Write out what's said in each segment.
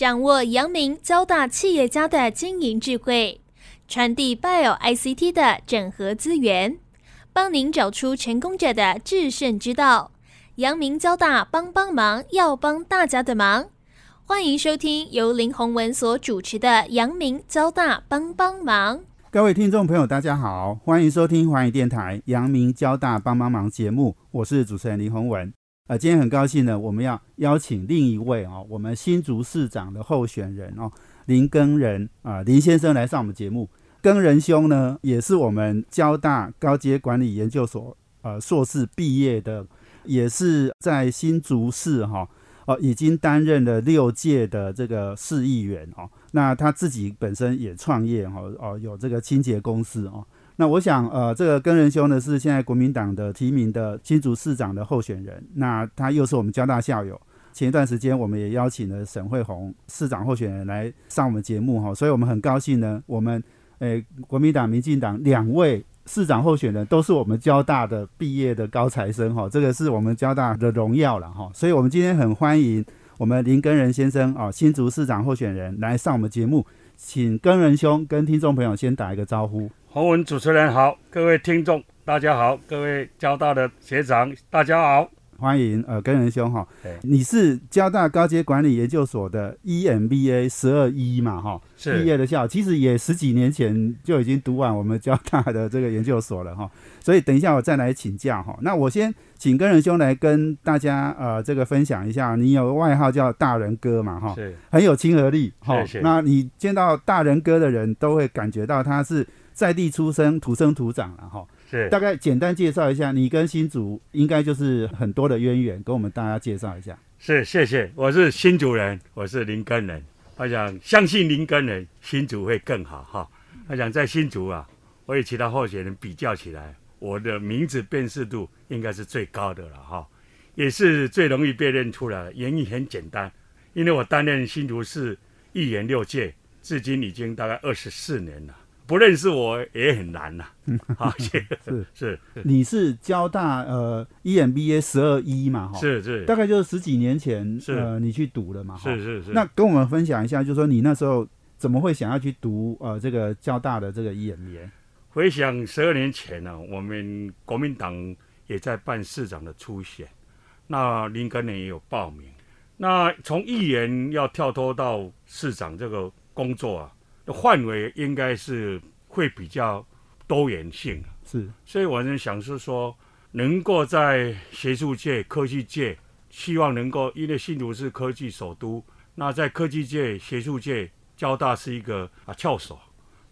掌握阳明交大企业家的经营智慧，传递 Bio ICT 的整合资源，帮您找出成功者的制胜之道。阳明交大帮帮忙，要帮大家的忙。欢迎收听由林宏文所主持的阳明交大帮帮忙。各位听众朋友，大家好，欢迎收听华语电台阳明交大帮帮忙节目，我是主持人林宏文。呃，今天很高兴呢，我们要邀请另一位哦，我们新竹市长的候选人哦，林耕仁啊，林先生来上我们节目。耕仁兄呢，也是我们交大高阶管理研究所呃硕士毕业的，也是在新竹市哈哦，已经担任了六届的这个市议员哦。那他自己本身也创业哈哦，有这个清洁公司哦。那我想，呃，这个根仁兄呢是现在国民党的提名的新竹市长的候选人。那他又是我们交大校友。前一段时间我们也邀请了沈惠宏市长候选人来上我们节目哈，所以我们很高兴呢，我们诶国民党、民进党两位市长候选人都是我们交大的毕业的高材生哈，这个是我们交大的荣耀了哈。所以我们今天很欢迎我们林根仁先生啊，新竹市长候选人来上我们节目，请根仁兄跟听众朋友先打一个招呼。洪文主持人好，各位听众大家好，各位交大的学长大家好，欢迎呃根仁兄哈，你是交大高阶管理研究所的 EMBA 十二一嘛哈，毕业的校，其实也十几年前就已经读完我们交大的这个研究所了哈，所以等一下我再来请教哈，那我先请根仁兄来跟大家呃这个分享一下，你有外号叫大人哥嘛哈，是，很有亲和力哈，那你见到大人哥的人都会感觉到他是。在地出生，土生土长了哈。是，大概简单介绍一下，你跟新竹应该就是很多的渊源，跟我们大家介绍一下。是，谢谢。我是新竹人，我是林根人。我想相信林根人，新竹会更好哈。我想在新竹啊，我与其他候选人比较起来，我的名字辨识度应该是最高的了哈，也是最容易辨认出来的。原因很简单，因为我担任新竹市议员六届，至今已经大概二十四年了。不认识我也很难呐。好，是是，你是交大呃 EMBA 十二一嘛？哈，是是，大概就是十几年前呃你去读了嘛？是是是。那跟我们分享一下，就是说你那时候怎么会想要去读呃这个交大的这个 EMBA？回想十二年前呢，我们国民党也在办市长的初选，那林根人也有报名。那从议员要跳脱到市长这个工作啊。范围应该是会比较多元性，是，所以我在想是说，能够在学术界、科技界，希望能够，因为新竹是科技首都，那在科技界、学术界，交大是一个啊翘首，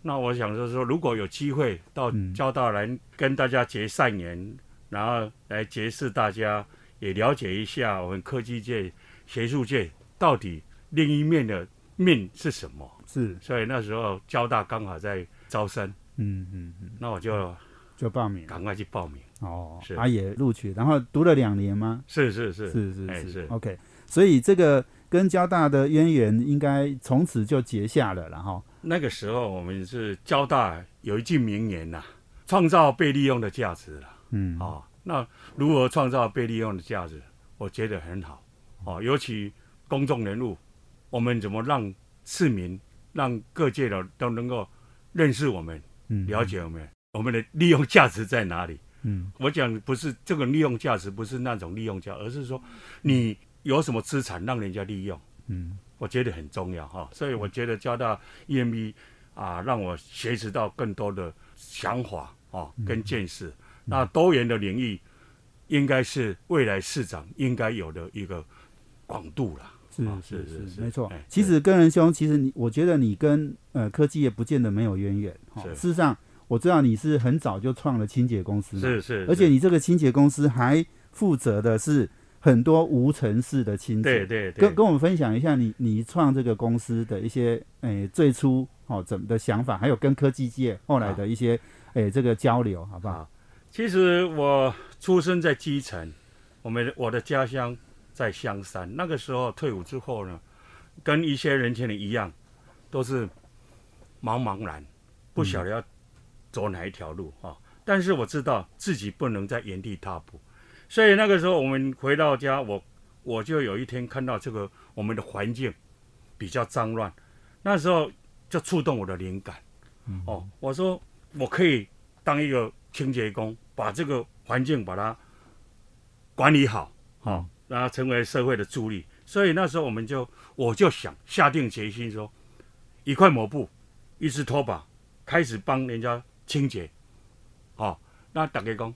那我想就是说，如果有机会到交大来跟大家结善缘，然后来结识大家，也了解一下我们科技界、学术界到底另一面的面是什么。是，所以那时候交大刚好在招生，嗯嗯嗯，那我就就报名，赶快去报名。哦，是，他也录取，然后读了两年吗？是是是是是是，OK。所以这个跟交大的渊源应该从此就结下了，然后那个时候我们是交大有一句名言呐，创造被利用的价值了。嗯，哦，那如何创造被利用的价值？我觉得很好。哦，尤其公众人物，我们怎么让市民？让各界的都能够认识我们，了解我们，我们的利用价值在哪里？嗯，我讲不是这个利用价值，不是那种利用价，而是说你有什么资产让人家利用？嗯，我觉得很重要哈。所以我觉得交大 EMB 啊，让我学习到更多的想法啊，跟见识。那多元的领域应该是未来市长应该有的一个广度了。是是是，没错。其实跟仁兄，其实你，我觉得你跟呃科技也不见得没有渊源。哈，事实上，我知道你是很早就创了清洁公司，是是。而且你这个清洁公司还负责的是很多无尘室的清洁。对对。跟跟我们分享一下你你创这个公司的一些诶最初哦怎么的想法，还有跟科技界后来的一些诶这个交流，好不好？其实我出生在基层，我们我的家乡。在香山，那个时候退伍之后呢，跟一些年轻人一样，都是茫茫然，不晓得要走哪一条路啊。但是我知道自己不能在原地踏步，所以那个时候我们回到家，我我就有一天看到这个我们的环境比较脏乱，那时候就触动我的灵感。哦，我说我可以当一个清洁工，把这个环境把它管理好，好，让它成为社会的助力。所以那时候我们就我就想下定决心说，一块抹布，一只拖把，开始帮人家清洁。哦，那大家讲，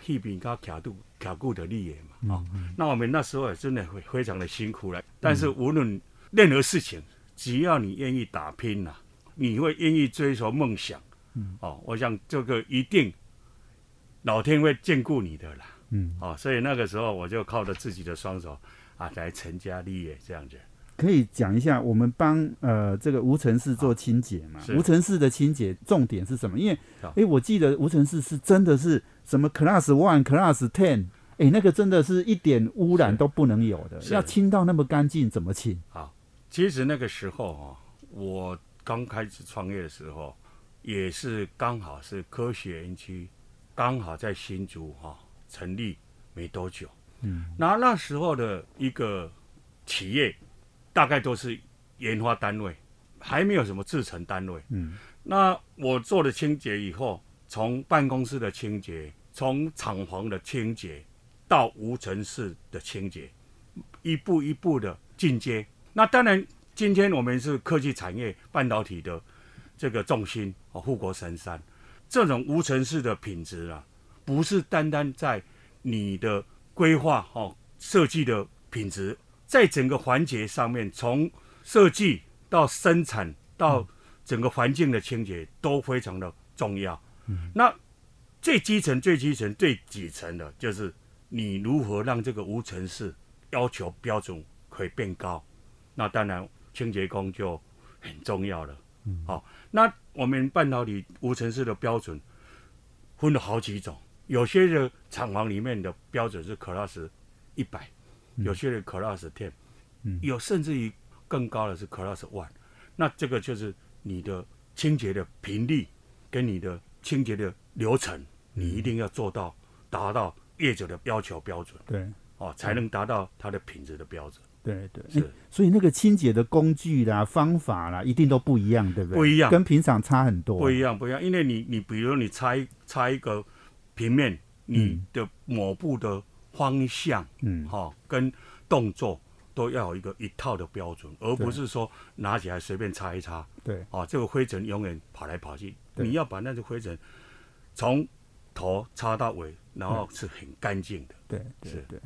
细边加卡度卡固的利益嘛。哦，那我们那时候也真的会非常的辛苦了。但是无论任何事情，只要你愿意打拼呐。你会愿意追求梦想，嗯，哦，我想这个一定老天会眷顾你的啦，嗯，哦，所以那个时候我就靠着自己的双手啊来成家立业这样子。可以讲一下，我们帮呃这个无尘室做清洁嘛？无尘室的清洁重点是什么？因为哎，我记得无尘室是真的是什么 Class One、Class Ten，哎，那个真的是一点污染都不能有的，要清到那么干净，怎么清？好，其实那个时候啊，我。刚开始创业的时候，也是刚好是科学园区，刚好在新竹哈成立没多久。嗯，那那时候的一个企业，大概都是研发单位，还没有什么制成单位。嗯，那我做了清洁以后，从办公室的清洁，从厂房的清洁，到无尘室的清洁，一步一步的进阶。那当然。今天我们是科技产业半导体的这个重心啊，护国神山，这种无尘室的品质啊，不是单单在你的规划哦设计的品质，在整个环节上面，从设计到生产到整个环境的清洁都非常的重要。嗯那最基层、最基层、最底层的，就是你如何让这个无尘室要求标准可以变高。那当然。清洁工就很重要了，嗯好，那我们半导体无尘室的标准分了好几种，有些的厂房里面的标准是 Class 一百，有些的 Class ten，有甚至于更高的是 Class one，那这个就是你的清洁的频率跟你的清洁的流程，你一定要做到达到业者的要求标准，对，哦，才能达到它的品质的标准。对对，是，所以那个清洁的工具啦、方法啦，一定都不一样，对不对？不一样，跟平常差很多。不一样，不一样，因为你你比如你擦擦一个平面，你的抹布的方向，嗯，哈，跟动作都要有一个一套的标准，而不是说拿起来随便擦一擦。对，啊，这个灰尘永远跑来跑去，你要把那个灰尘从头擦到尾，然后是很干净的。对，是，对，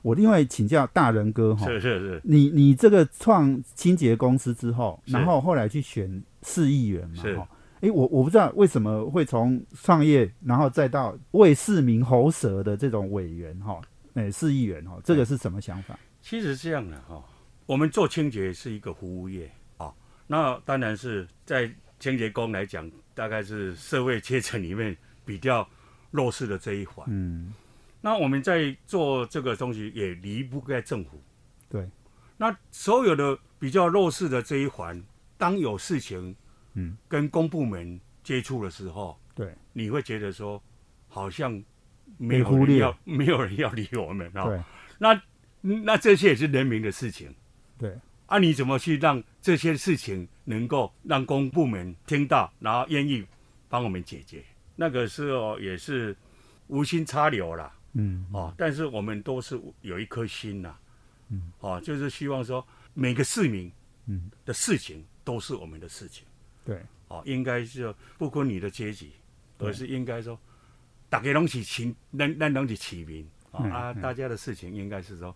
我另外请教大人哥哈，是是是，你你这个创清洁公司之后，然后后来去选市议员嘛哈，哎我我不知道为什么会从创业，然后再到为市民喉舌的这种委员哈，哎市议员哈，这个是什么想法？其实是这样的哈，我们做清洁是一个服务业啊，那当然是在清洁工来讲，大概是社会阶层里面比较弱势的这一环，嗯。那我们在做这个东西也离不开政府，对。那所有的比较弱势的这一环，当有事情，嗯，跟公部门接触的时候，对，你会觉得说，好像没有人要，没有人要理我们啊。对。那那这些也是人民的事情，对。啊，你怎么去让这些事情能够让公部门听到，然后愿意帮我们解决？那个时候也是无心插柳啦。嗯哦，但是我们都是有一颗心呐，嗯哦，就是希望说每个市民嗯的事情都是我们的事情，对。哦，应该是不分你的阶级，而是应该说大家拢是亲，那那拢是市民啊，大家的事情应该是说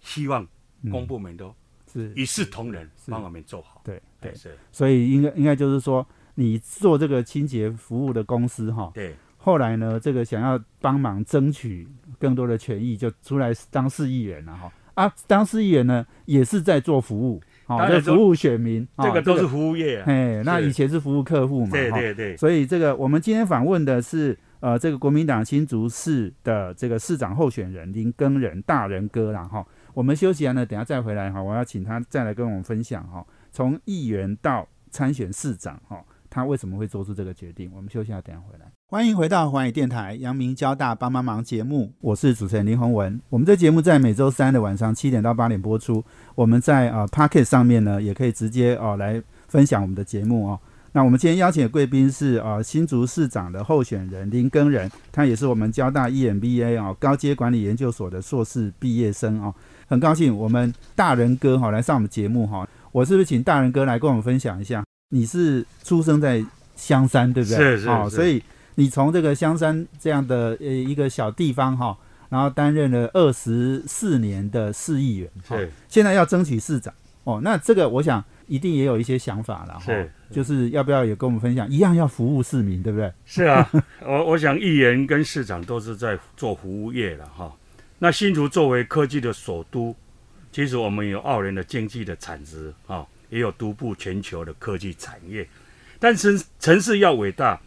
希望公部门都是一视同仁，帮我们做好，对对。是，所以应该应该就是说你做这个清洁服务的公司哈，对。后来呢，这个想要帮忙争取更多的权益，就出来当市议员了哈。啊，当市议员呢，也是在做服务，好，在服务选民，这个都是服务业。哎，那以前是服务客户嘛，对对对。所以这个我们今天访问的是呃，这个国民党新竹市的这个市长候选人林根仁大人哥啦哈。我们休息完了，等下再回来哈，我要请他再来跟我们分享哈，从议员到参选市长哈。他为什么会做出这个决定？我们休息下，等下回来。欢迎回到环宇电台阳明交大帮帮忙节目，我是主持人林宏文。我们这节目在每周三的晚上七点到八点播出。我们在啊 Pocket 上面呢，也可以直接哦来分享我们的节目哦。那我们今天邀请的贵宾是啊新竹市长的候选人林根仁，他也是我们交大 EMBA 啊高阶管理研究所的硕士毕业生哦。很高兴我们大人哥哈来上我们节目哈。我是不是请大人哥来跟我们分享一下？你是出生在香山，对不对？是是。哦，所以你从这个香山这样的呃一个小地方哈，然后担任了二十四年的市议员，是。现在要争取市长哦，那这个我想一定也有一些想法了哈。是。就是要不要也跟我们分享？一样要服务市民，对不对？是啊，我我想议员跟市长都是在做服务业了哈。那新竹作为科技的首都。其实我们有傲人的经济的产值啊，也有独步全球的科技产业。但是城市要伟大，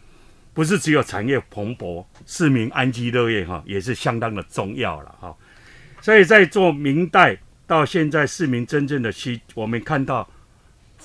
不是只有产业蓬勃，市民安居乐业哈，也是相当的重要了哈。所以在做明代到现在，市民真正的需，我们看到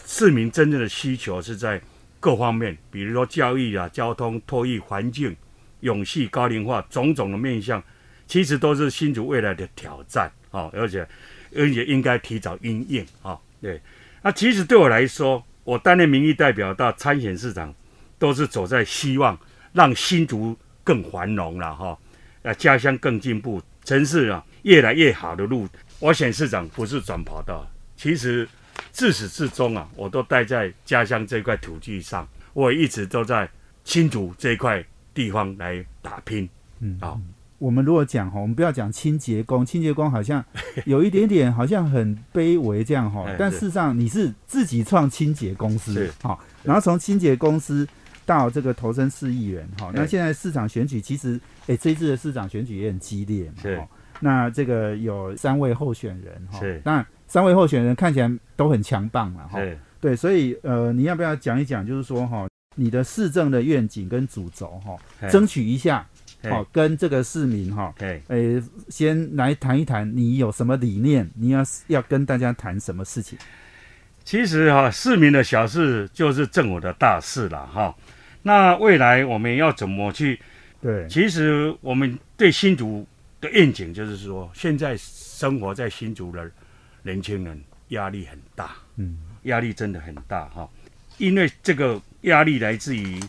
市民真正的需求是在各方面，比如说教育啊、交通、托育、环境、永续、高龄化种种的面向，其实都是新竹未来的挑战啊，而且。而且应该提早应应啊，对。那其实对我来说，我担任民意代表到参选市长，都是走在希望让新竹更繁荣了哈，呃，家乡更进步，城市啊越来越好的路。我选市长不是转跑道，其实自始至终啊，我都待在家乡这块土地上，我一直都在新竹这块地方来打拼，嗯，好。我们如果讲哈，我们不要讲清洁工，清洁工好像 有一点点好像很卑微这样哈。但事实上你是自己创清洁公司，好，然后从清洁公司到这个投身市议员，哈。那现在市长选举其实，哎，这次的市长选举也很激烈嘛。那这个有三位候选人哈，那三位候选人看起来都很强棒了哈。对，所以呃，你要不要讲一讲，就是说哈，你的市政的愿景跟主轴哈，争取一下。好，跟这个市民哈，诶，先来谈一谈，你有什么理念？你要要跟大家谈什么事情？其实哈，市民的小事就是政府的大事了哈。那未来我们要怎么去？对，其实我们对新竹的愿景就是说，现在生活在新竹的年轻人压力很大，嗯，压力真的很大哈，因为这个压力来自于。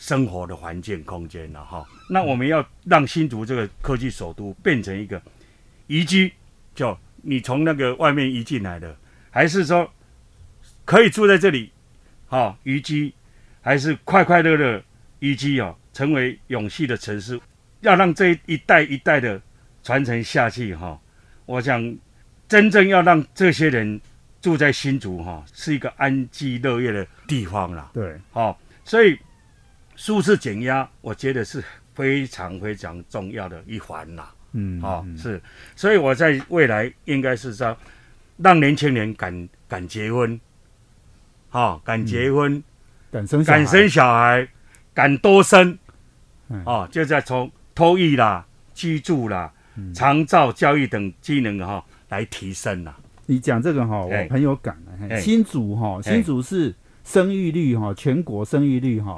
生活的环境空间了哈，那我们要让新竹这个科技首都变成一个宜居，就你从那个外面移进来的，还是说可以住在这里，哈，宜居，还是快快乐乐宜居哦，成为永续的城市，要让这一代一代的传承下去哈。我想真正要让这些人住在新竹哈，是一个安居乐业的地方啦。对，好，所以。舒适减压，我觉得是非常非常重要的一环呐。嗯，好是，所以我在未来应该是说，让年轻人敢敢结婚，好敢结婚，敢生敢生小孩，敢多生，哦，就在从托育啦、居住啦、长照教育等技能哈来提升呐。你讲这个哈，我很有感的。新竹哈，新竹是生育率哈，全国生育率哈。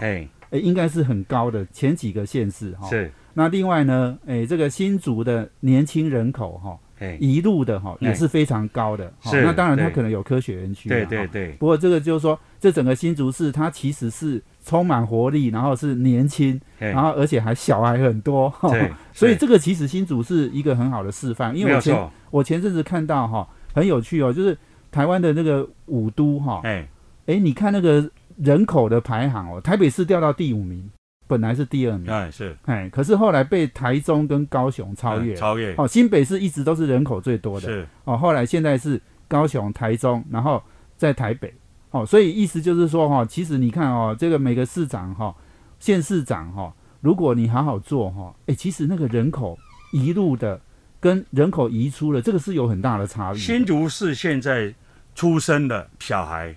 诶，应该是很高的前几个县市哈。是。那另外呢，诶，这个新竹的年轻人口哈，一路的哈也是非常高的。是。那当然，它可能有科学园区。对对对。不过这个就是说，这整个新竹市它其实是充满活力，然后是年轻，然后而且还小孩很多。对。所以这个其实新竹是一个很好的示范。因为我前我前阵子看到哈，很有趣哦，就是台湾的那个五都哈。哎。哎，你看那个。人口的排行哦，台北市掉到第五名，本来是第二名，哎是，哎，可是后来被台中跟高雄超越，超越，哦，新北市一直都是人口最多的，是，哦，后来现在是高雄、台中，然后在台北，哦，所以意思就是说哈，其实你看哦，这个每个市长哈、县市长哈，如果你好好做哈，哎，其实那个人口移入的跟人口移出了，这个是有很大的差异。新竹市现在出生的小孩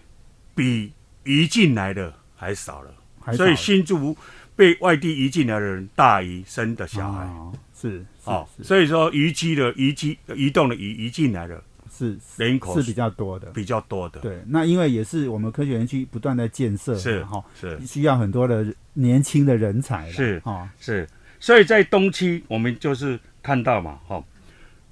比。移进来的还少了，所以新竹被外地移进来的人大于生的小孩，是哦，所以说移居的移居移动的移移进来的是人口是比较多的，比较多的。对，那因为也是我们科学园区不断在建设，是哈，是。需要很多的年轻的人才，是哈，是。所以在东区，我们就是看到嘛，哈，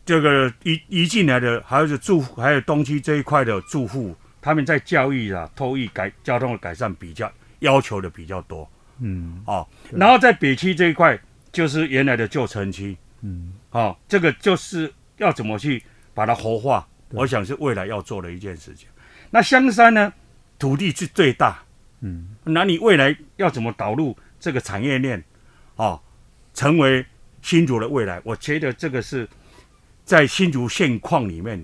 这个移移进来的，还有是住，还有东区这一块的住户，他们在教育啊、托育改交通的改善比较要求的比较多，嗯，哦，然后在北区这一块，就是原来的旧城区，嗯，哦，这个就是要怎么去把它活化，我想是未来要做的一件事情。那香山呢，土地是最大，嗯，那你未来要怎么导入这个产业链，哦，成为新竹的未来？我觉得这个是在新竹现况里面，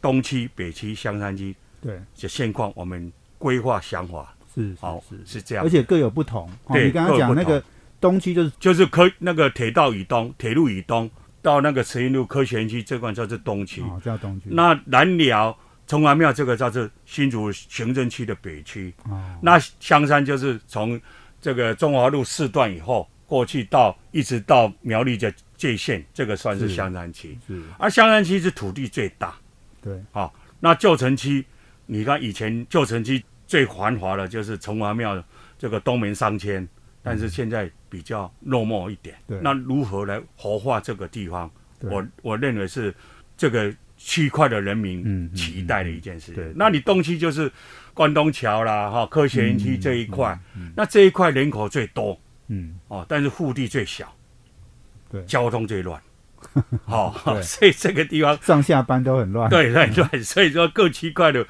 东区、北区、香山区对，这现况，我们规划想法，是好是是，是这样。而，且各有不同。哦对你刚刚各有不同。讲那个东区就是就是科那个铁道以东、铁路以东到那个慈云路科学园区这块叫做东区，哦叫东区，那南寮、崇安庙这个叫做新竹行政区的北区，哦。那香山就是从这个中华路四段以后过去到一直到苗栗的界限，这个算是是香山区。是，而香山区是土地最大。对，啊、那旧城区，你看以前旧城区最繁华的就是城隍庙这个东门商圈，但是现在比较落寞一点。对那如何来活化这个地方？对我我认为是这个区块的人民期待的一件事情。对那你东区就是关东桥啦，哈，科学园区嗯这一块，嗯那这一块人口最多嗯，哦，但是腹地最小，对交通最乱，好 对。所以这个地方上下班都很乱，对对对，所以说各区块的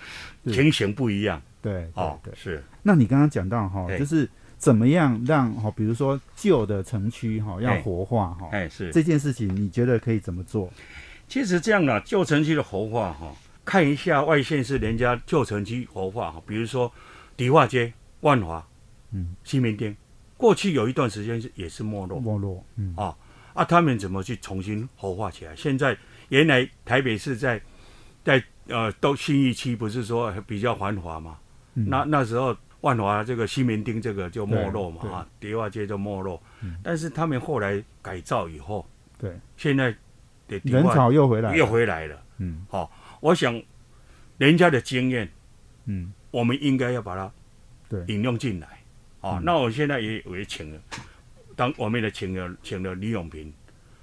情形不一样。对哦对，是。那你刚刚讲到哈，就是怎么样让哈，比如说旧的城区哈要哎活化哈，哎是。这件事情你觉得可以怎么做？其实这样的旧城区的活化哈，看一下外县市人家旧城区活化哈，比如说迪化街、万华、嗯，西门町，过去有一段时间是也是没落。没落，嗯。啊啊，他们怎么去重新活化起来？现在原来台北市在在呃都新一期不是说比较繁华嘛？嗯。那那时候万华这个西门町这个就没落嘛啊，迪化街就没落，嗯。但是他们后来改造以后，对，现在的迪人化潮又回来了，又回来了。嗯。好、我想人家的经验，嗯，我们应该要把它对。引用进来。哦，嗯。那我现在也我也请了，当我们也请了请了李永平，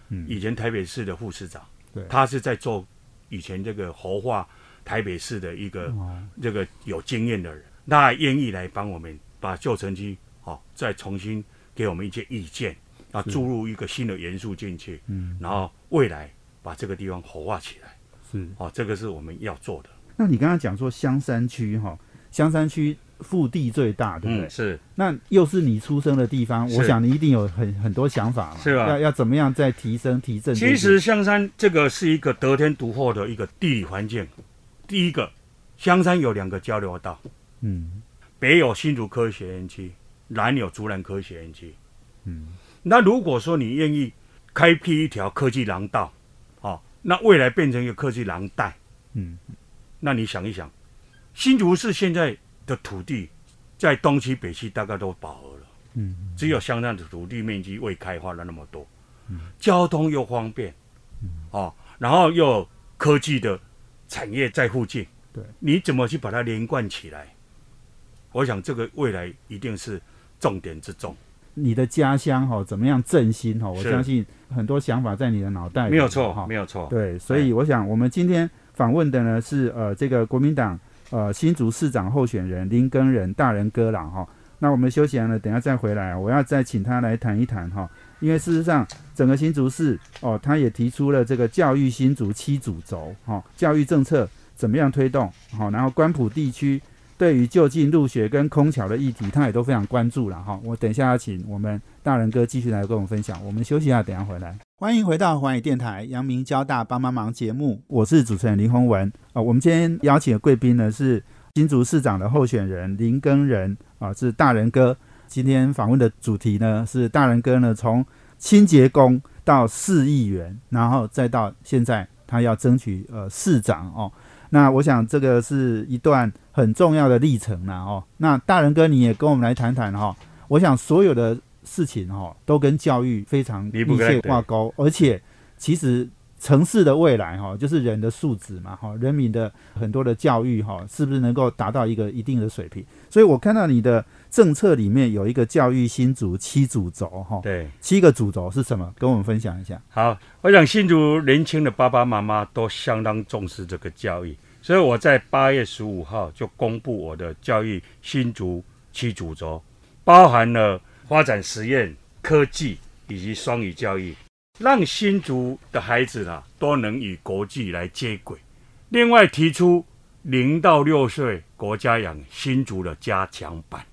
嗯以前台北市的副市长，对他是在做以前这个活化台北市的一个、哦这个有经验的人，他还愿意来帮我们把旧城区哦再重新给我们一些意见，啊，是注入一个新的元素进去，嗯然后未来把这个地方活化起来。是。哦，这个是我们要做的。那你刚刚讲说香山区哈，香山区腹地最大，对不对？嗯，是那又是你出生的地方，我想你一定有很很多想法嘛，是吧要要怎么样再提升提振？其实香山这个是一个得天独厚的一个地理环境。第一个，香山有两个交流道，嗯北有新竹科学园区，南有竹南科学园区。嗯那如果说你愿意开辟一条科技廊道，哦，那未来变成一个科技廊带，嗯那你想一想，新竹市现在的土地在东区、北区大概都饱和了。嗯只有香山的土地面积未开发了那么多，嗯。交通又方便，嗯。哦，然后又有科技的产业在附近，对，你怎么去把它连贯起来？我想这个未来一定是重点之重，你的家乡哈怎么样振兴哈？我相信很多想法在你的脑袋里没有错，哈没。有错，对，所以我想我们今天访问的呢是呃这个国民党呃新竹市长候选人林根仁大人哥啦哈。那我们休息完了，等下再回来，我要再请他来谈一谈哈。因为事实上，整个新竹市哦，他也提出了这个教育新竹七主轴哈，教育政策怎么样推动好，然后关埔地区对于就近入学跟空桥的议题，他也都非常关注了哈。我等下要请我们大人哥继续来跟我们分享。我们休息一下，等下回来。欢迎回到环宇电台阳明交大帮帮忙节目，我是主持人林宏文啊、我们今天邀请的贵宾呢是新竹市长的候选人林根仁啊，是大人哥。今天访问的主题呢是大人哥呢从清洁工到市议员，然后再到现在他要争取呃市长哦。那我想这个是一段很重要的历程啦哦。那大人哥你也跟我们来谈谈哈、我想所有的事情哈、都跟教育非常密切挂钩，而且其实城市的未来哈，就是人的素质嘛哈，人民的很多的教育哈，是不是能够达到一个一定的水平？所以我看到你的政策里面有一个教育新竹七主轴哈，对，七个主轴是什么？跟我们分享一下。好，我想新竹年轻的爸爸妈妈都相当重视这个教育，所以我在八月十五号就公布我的教育新竹七主轴，包含了发展实验、科技以及双语教育。让新竹的孩子啊都能与国际来接轨。另外提出零到六岁国家养新竹的加强版。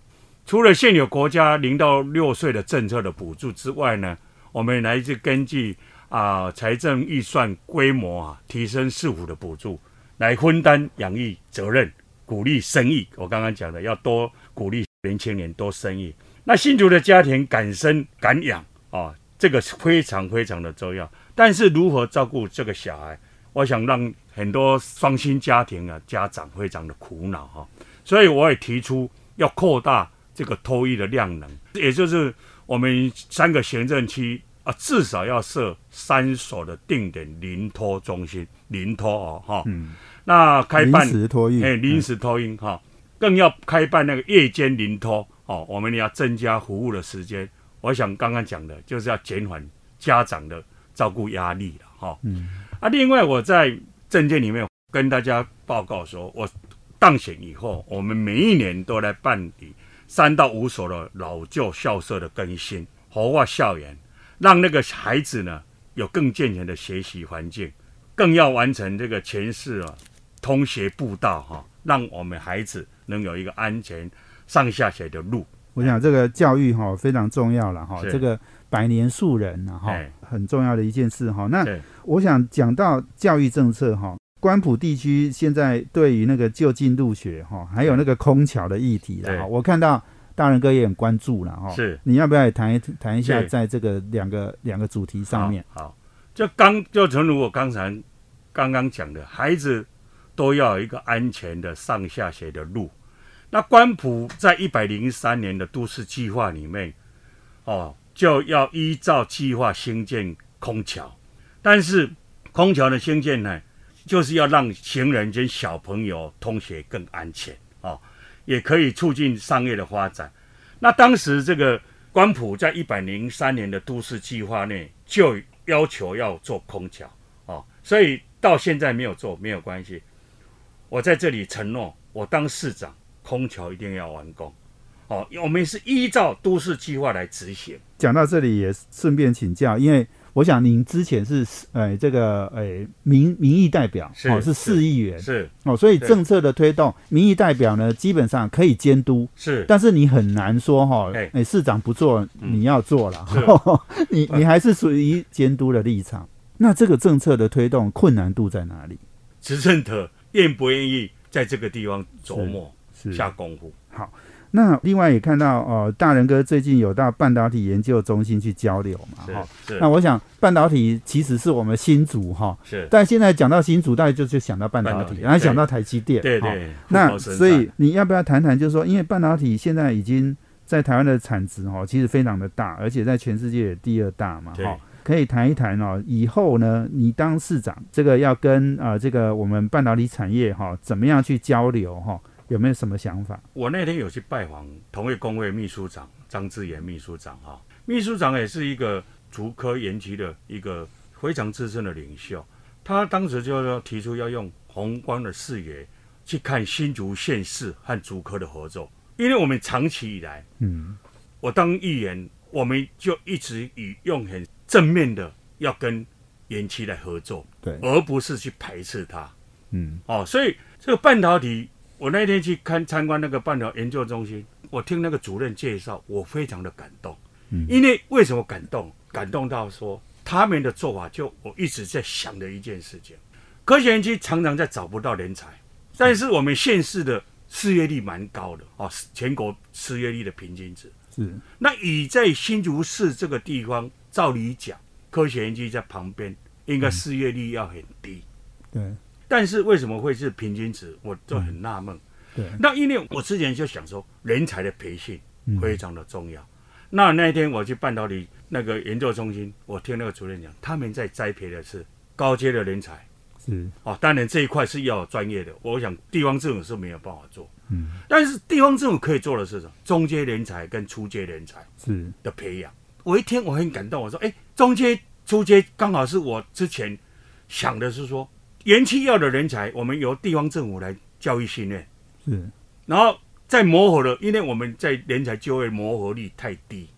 除了现有国家零到六岁的政策的补助之外呢，我们来自根据啊财政预算规模啊提升市府的补助，来分担养育责任，鼓励生育。我刚刚讲的要多鼓励年轻人多生育。那信徒的家庭敢生敢养啊。这个是非常非常的重要，但是如何照顾这个小孩，我想让很多双薪家庭啊家长非常的苦恼哈，所以我也提出要扩大这个托育的量能，也就是我们三个行政区啊至少要设三所的定点临托中心，临托哦哈，嗯，那开办临时托育，哎，临时托育哈，更要开办那个夜间临托哦，我们要增加服务的时间。我想刚刚讲的就是要减缓家长的照顾压力了，哈。嗯。啊，另外我在证件里面跟大家报告说，我当选以后，我们每一年都来办理三到五所的老旧校舍的更新，活化校园，让那个孩子呢有更健全的学习环境，更要完成这个全市啊通学步道，哈，让我们孩子能有一个安全上下学的路。我想这个教育哈非常重要了哈，这个百年树人呐哈，很重要的一件事哈。那我想讲到教育政策哈，关埔地区现在对于那个就近入学哈，还有那个空桥的议题了哈，我看到大人哥也很关注了哈。是，你要不要也谈一谈一下，在这个两个两个主题上面？好，就刚就正如我刚才刚刚讲的，孩子都要有一个安全的上下学的路。那关埔在一百零三年的都市计划里面，哦，就要依照计划兴建空桥，但是空桥的兴建呢，就是要让行人跟小朋友通学更安全哦，也可以促进商业的发展。那当时这个关埔在一百零三年的都市计划内就要求要做空桥哦，所以到现在没有做没有关系。我在这里承诺，我当市长。空桥一定要完工，哦，我们是依照都市计划来执行。讲到这里也顺便请教，因为我想您之前是呃这个呃民民意代表，哦是市议员，是哦，所以政策的推动，民意代表呢基本上可以监督，是，但是你很难说哈，哎市长不做你要做了，你你还是属于监督的立场。那这个政策的推动困难度在哪里？执政者愿不愿意在这个地方琢磨？下功夫。好，那另外也看到哦，大人哥最近有到半导体研究中心去交流嘛，哈，那我想半导体其实是我们新竹哈，是，但现在讲到新竹，大家就就想到半导体，然后想到台积电，对对，那所以你要不要谈谈，就是说，因为半导体现在已经在台湾的产值哈，其实非常的大，而且在全世界也第二大嘛，哈，可以谈一谈哦，以后呢，你当市长，这个要跟啊这个我们半导体产业哈，怎么样去交流哈？有没有什么想法？我那天有去拜访同业工会秘书长张志远秘书长哈，秘书长也是一个竹科园区的一个非常资深的领袖，他当时就要提出要用宏观的视野去看新竹县市和竹科的合作，因为我们长期以来，嗯，我当议员，我们就一直以用很正面的要跟园区来合作，对，而不是去排斥它，嗯，哦，所以这个半导体。我那天去看参观那个半导研究中心，我听那个主任介绍，我非常的感动。嗯，因为为什么感动？感动到说他们的做法，就我一直在想的一件事情。科学园区常常在找不到人才，但是我们县市的失业率蛮高的哦，全国失业率的平均值是。那以在新竹市这个地方，照理讲，科学园区在旁边，应该失业率要很低。对。但是为什么会是平均值？我就很纳闷。对，那因为我之前就想说，人才的培训非常的重要。那那一天我去半导体那个研究中心，我听那个主任讲，他们在栽培的是高阶的人才。是哦，当然这一块是要专业的，我想地方政府是没有办法做。嗯，但是地方政府可以做的是什么？中阶人才跟初阶人才是的培养。我一听我很感动，我说，哎，中阶、初阶刚好是我之前想的是说，元气要的人才，我们由地方政府来教育训练。是，然后再磨合的，因为我们在人才就业磨合率太低。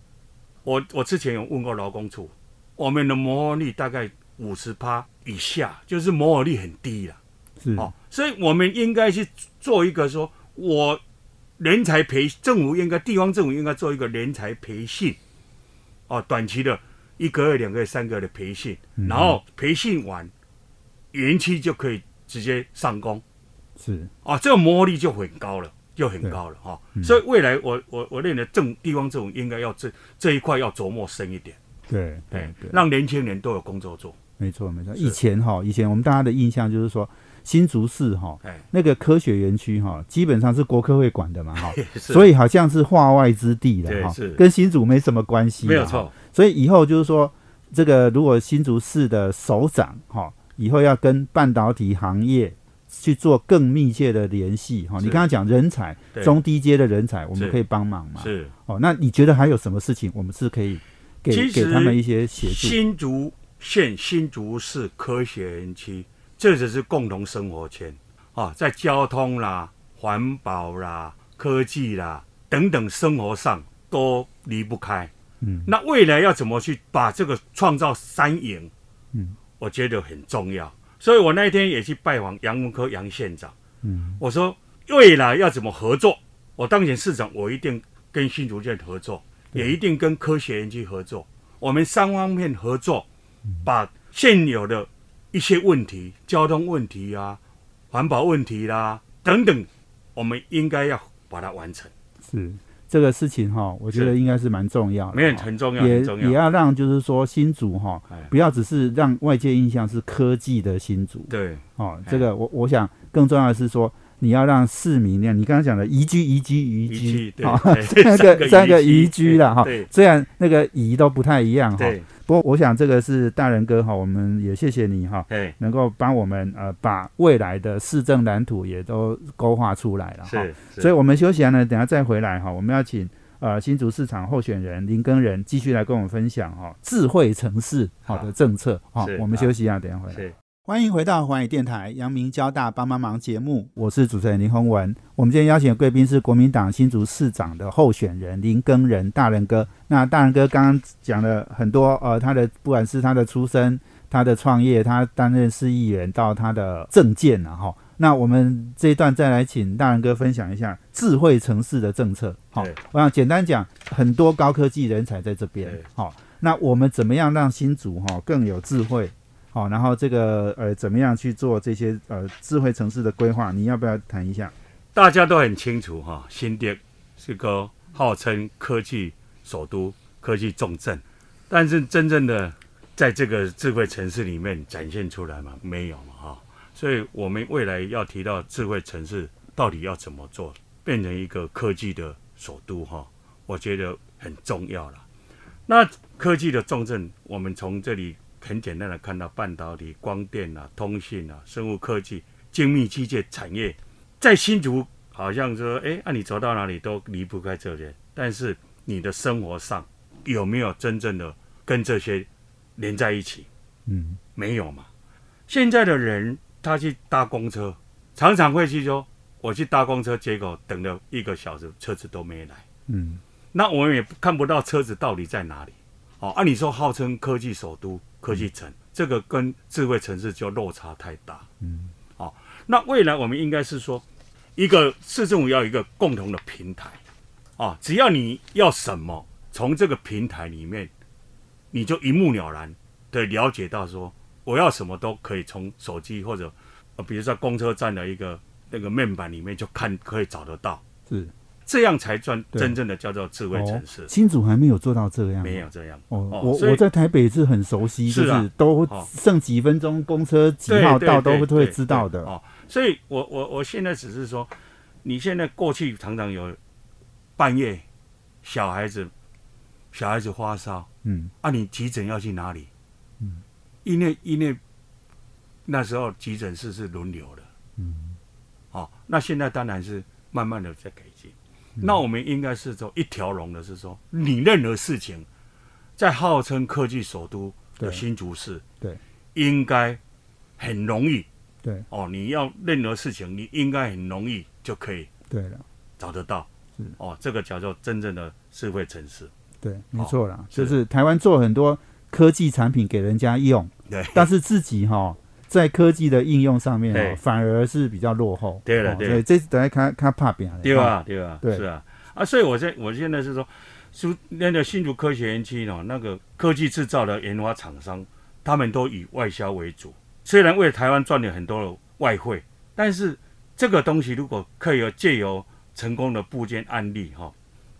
我我之前有问过劳工处，我们的磨合率大概五十趴。以下就是磨合率很低了，是哦，所以我们应该去做一个说，我人才培政府应该地方政府应该做一个人才培训，哦，短期的一个月、两个月、三个月的培训，然后培训完，延期就可以直接上工，是。啊，这个魔力就很高了，就很高了哈。所以未来我我我认为政地方政府应该要这这一块要琢磨深一点，对对对，让年轻人都有工作做。没错，没错。以前哈，以前我们大家的印象就是说，新竹市哈，那个科学园区哈，基本上是国科会管的嘛哈，所以好像是化外之地了哈，跟新竹没什么关系。没有错。所以以后就是说，这个如果新竹市的首长哈，以后要跟半导体行业去做更密切的联系哈。你刚刚讲人才，中低阶的人才，我们可以帮忙嘛？是。哦，那你觉得还有什么事情，我们是可以给给他们一些协助？新竹。县新竹市科学园区，这只是共同生活圈啊，在交通啦、环保啦、科技啦等等生活上都离不开。嗯，那未来要怎么去把这个创造三赢？嗯，我觉得很重要。所以我那一天也去拜访杨文科杨县长。嗯，我说未来要怎么合作？我当选市长，我一定跟新竹县合作，也一定跟科学园区合作。我们三方面合作。把现有的一些问题，交通问题啊、环保问题啦等等，我们应该要把它完成。是这个事情哈，我觉得应该是蛮重要的，没很重要，也也要让就是说新竹哈，不要只是让外界印象是科技的新竹。对，哦，这个我我想更重要的是说。你要让市民那样，你刚刚讲的宜居、宜居、宜居，啊，三个三个宜居了哈。虽然那个宜都不太一样哈。不过我想这个是大人哥哈，我们也谢谢你哈，能够帮我们呃把未来的市政蓝图也都勾画出来了哈。所以我们休息完了，等下再回来哈。我们要请呃新竹市场候选人林根仁继续来跟我们分享哈智慧城市好的政策哈。我们休息一下，等下回来。欢迎回到环宇电台阳明交大帮帮忙节目，我是主持人林宏文。我们今天邀请的贵宾是国民党新竹市长的候选人林根仁大人哥。那大人哥刚刚讲了很多，呃，他的不管是他的出身、他的创业、他担任市议员到他的政见啊，哈。那我们这一段再来请大人哥分享一下智慧城市的政策。好，我想简单讲，很多高科技人才在这边。好，那我们怎么样让新竹哈更有智慧？好，然后这个呃，怎么样去做这些呃智慧城市的规划？你要不要谈一下？大家都很清楚哈，新店是个号称科技首都、科技重镇，但是真正的在这个智慧城市里面展现出来吗？没有嘛哈。所以我们未来要提到智慧城市到底要怎么做，变成一个科技的首都哈，我觉得很重要了。那科技的重镇，我们从这里。很简单的看到半导体、光电啊、通信啊、生物科技、精密机械产业，在新竹好像说，哎，那你走到哪里都离不开这些。但是你的生活上有没有真正的跟这些连在一起？嗯，没有嘛。现在的人他去搭公车，常常会去说，我去搭公车，结果等了一个小时，车子都没来。嗯，那我们也看不到车子到底在哪里。哦，按理说号称科技首都。科技城，这个跟智慧城市就落差太大。嗯，好，那未来我们应该是说，一个市政府要一个共同的平台，啊，只要你要什么，从这个平台里面，你就一目了然的了解到说，我要什么都可以从手机或者，呃，比如说公车站的一个那个面板里面就看可以找得到。是。这样才算真正的叫做智慧城市。新竹还没有做到这样，没有这样。哦，我我在台北是很熟悉，就是都剩几分钟，公车几号到都会会知道的。哦，所以我我我现在只是说，你现在过去常常有半夜小孩子小孩子发烧，嗯，啊，你急诊要去哪里？嗯，因为因为那时候急诊室是轮流的，嗯，哦，那现在当然是慢慢的在改进。那我们应该是走一条龙的，是说你任何事情，在号称科技首都的新竹市，对，应该很容易，对，哦，你要任何事情，你应该很容易就可以，对了，找得到，是。哦，这个叫做真正的智慧城市，对，没错啦，就是台湾做很多科技产品给人家用，对，但是自己哈。在科技的应用上面哦，反而是比较落后。对了，对，这等下看看怕变。对啊，对啊，是啊，啊，所以我现我现在是说，新那个新竹科学园区呢，那个科技制造的研发厂商，他们都以外销为主。虽然为台湾赚了很多的外汇，但是这个东西如果可以借由成功的部件案例哈，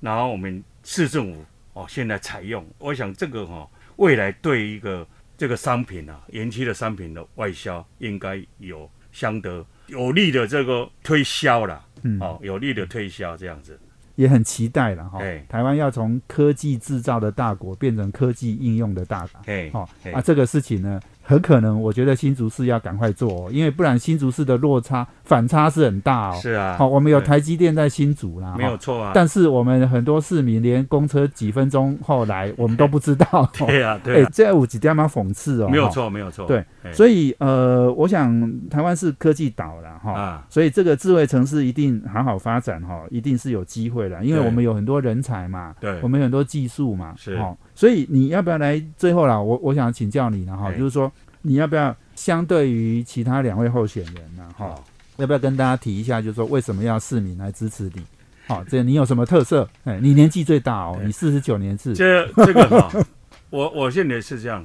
然后我们市政府哦现在采用，我想这个哈未来对一个。这个商品啊，延期的商品的外销应该有相得有利的这个推销啦，嗯，哦，有利的推销这样子，也很期待了哈。台湾要从科技制造的大国变成科技应用的大国，哎，哦，啊，这个事情呢？很可能，我觉得新竹市要赶快做，因为不然新竹市的落差反差是很大哦。是啊，好，我们有台积电在新竹啦，没有错啊。但是我们很多市民连公车几分钟后来，我们都不知道。对啊，对。哎，这有几点蛮讽刺哦。没有错，没有错。对，所以呃，我想台湾是科技岛了哈，所以这个智慧城市一定好好发展哈，一定是有机会的，因为我们有很多人才嘛，对，我们有很多技术嘛，是。所以你要不要来？最后啦，我我想请教你了哈，就是说。你要不要相对于其他两位候选人呢？哈，要不要跟大家提一下，就是说为什么要市民来支持你？好，这你有什么特色？哎，你年纪最大哦，你四十九年制。这这个哈，我我现在是这样，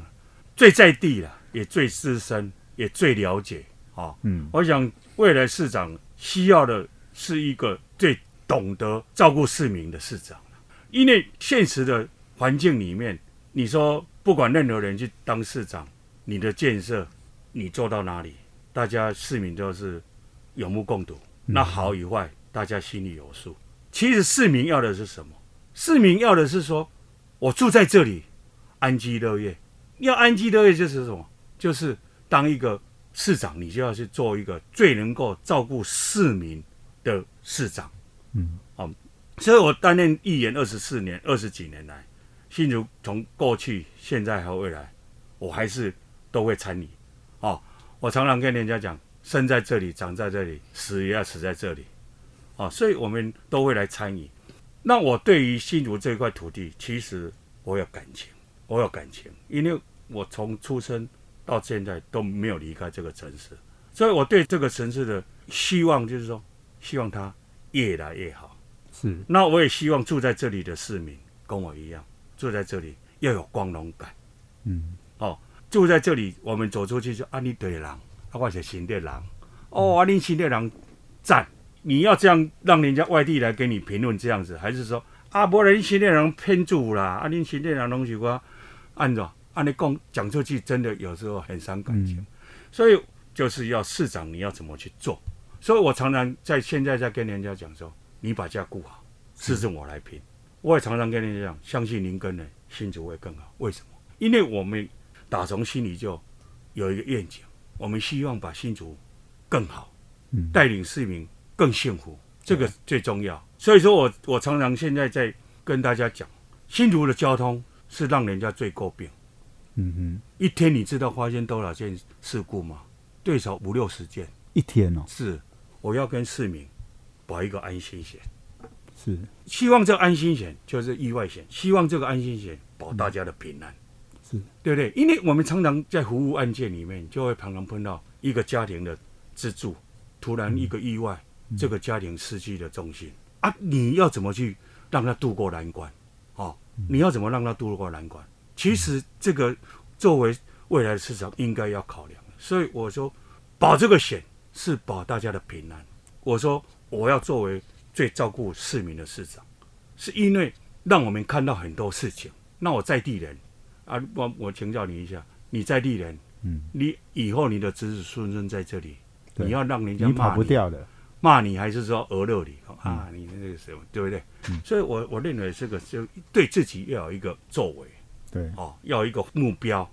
最在地了，也最资深，也最了解。哈，嗯，我想未来市长需要的是一个最懂得照顾市民的市长，因为现实的环境里面，你说不管任何人去当市长。你的建设，你做到哪里？大家市民都是有目共睹。那好与坏，大家心里有数。其实市民要的是什么？市民要的是说，我住在这里，安居乐业。要安居乐业就是什么？就是当一个市长，你就要去做一个最能够照顾市民的市长。嗯，好。所以我担任议员二十四年，二十几年来，新竹从过去、现在和未来，我还是。都会参与，哦，我常常跟人家讲，生在这里，长在这里，死也要死在这里，哦，所以我们都会来参与。那我对于新竹这块土地，其实我有感情，我有感情，因为我从出生到现在都没有离开这个城市，所以我对这个城市的希望就是说，希望它越来越好。是，那我也希望住在这里的市民跟我一样，住在这里要有光荣感。嗯，哦。住在这里，我们走出去就啊，你对人，啊，我是新的人，哦，啊，你新的人赞，你要这样让人家外地来给你评论这样子，还是说啊，不然你新的人偏住啦，啊，你新的人东西我按照按你讲讲出去，真的有时候很伤感情，所以就是要市长你要怎么去做，所以我常常在现在在跟人家讲说，你把家顾好，市政我来评，我也常常跟人家讲，相信您跟人新竹会更好，为什么？因为我们。打从心里就有一个愿景，我们希望把新竹更好，带领市民更幸福，这个最重要。所以说我我常常现在在跟大家讲，新竹的交通是让人家最诟病。嗯哼，一天你知道发生多少件事故吗？最少五六十件。一天哦。是，我要跟市民保一个安心险。是，希望这个安心险就是意外险，希望这个安心险保大家的平安。是对不对？因为我们常常在服务案件里面，就会常常碰到一个家庭的支柱突然一个意外，这个家庭失去了重心啊！你要怎么去让他渡过难关？哦，你要怎么让他渡过难关？其实这个作为未来的市场应该要考量。所以我说，保这个险是保大家的平安。我说我要作为最照顾市民的市长，是因为让我们看到很多事情。那我在地人。啊，我我请教你一下，你在地人，嗯，你以后你的子子孙孙在这里，你要让人家你跑不掉的，骂你还是说讹肉你啊？你那个什么，对不对？所以，我我认为这个就对自己要有一个作为，对，哦，要有一个目标。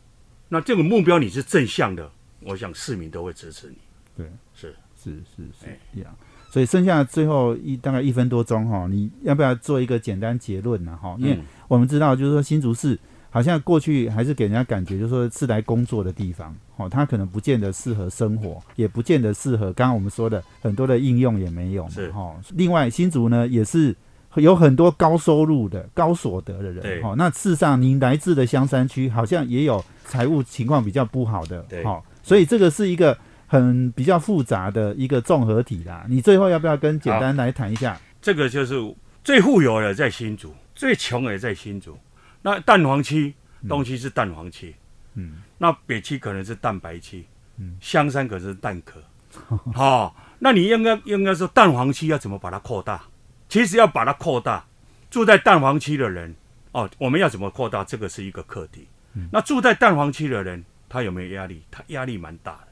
那这个目标你是正向的，我想市民都会支持你。对，是是是是，呀。所以剩下最后一大概一分多钟哈，你要不要做一个简单结论呢？哈，因为我们知道就是说新竹市好像过去还是给人家感觉就是说是来工作的地方，哦，它可能不见得适合生活，也不见得适合刚刚我们说的很多的应用也没有，是哈。另外新竹呢也是有很多高收入的、高所得的人，哦。那事实上您来自的香山区好像也有财务情况比较不好的，哈。所以这个是一个。很比较复杂的一个综合体啦，你最后要不要跟简单来谈一下？这个就是最富有的在新竹，最穷的在新竹。那蛋黄区东西是蛋黄区，嗯，那北区可能是蛋白区，嗯，香山可是蛋壳，好，那你应该应该说蛋黄区要怎么把它扩大？其实要把它扩大，住在蛋黄区的人，哦，我们要怎么扩大？这个是一个课题。那住在蛋黄区的人，他有没有压力？他压力蛮大的。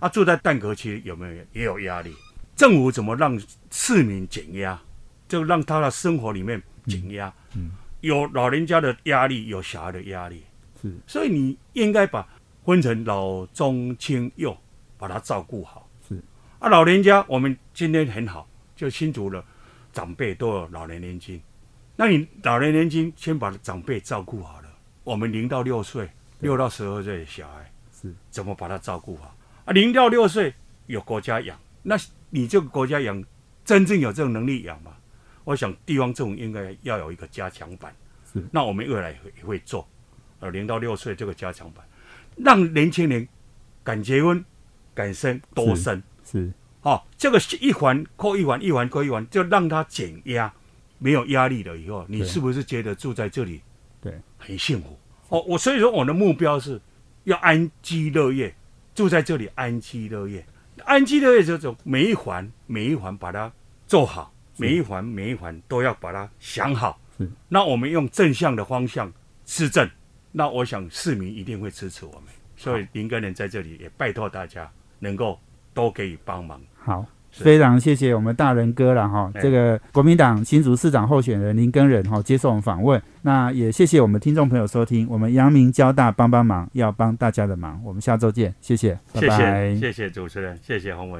啊，住在蛋壳区有没有也有压力？政府怎么让市民减压？就让他的生活里面减压。嗯，有老人家的压力，有小孩的压力。是，所以你应该把分成老中青幼，把他照顾好。是，啊，老人家我们今天很好，就新竹了，长辈都有老年年金。那你老年年金先把长辈照顾好了，我们零到六岁、六到十二岁的小孩是怎么把他照顾好？啊，零到六岁有国家养，那你这个国家养，真正有这种能力养吗？我想地方政府应该要有一个加强版。是，那我们未来也会做，呃，零到六岁这个加强版，让年轻人敢结婚、敢生、多生。是，哦，这个一环扣一环，一环扣一环，就让他减压，没有压力了以后，你是不是觉得住在这里，对，很幸福？哦，我所以说我的目标是要安居乐业。住在这里安居乐业，安居乐业这种每一环每一环把它做好，每一环每一环都要把它想好。是，那我们用正向的方向施政，那我想市民一定会支持我们。所以林根人在这里也拜托大家能够多给予帮忙。好。非常谢谢我们大人哥了哈，这个国民党新竹市长候选人林根仁哈接受我们访问，那也谢谢我们听众朋友收听，我们阳明交大帮帮忙，要帮大家的忙，我们下周见，谢谢，谢谢，谢谢主持人，谢谢洪文。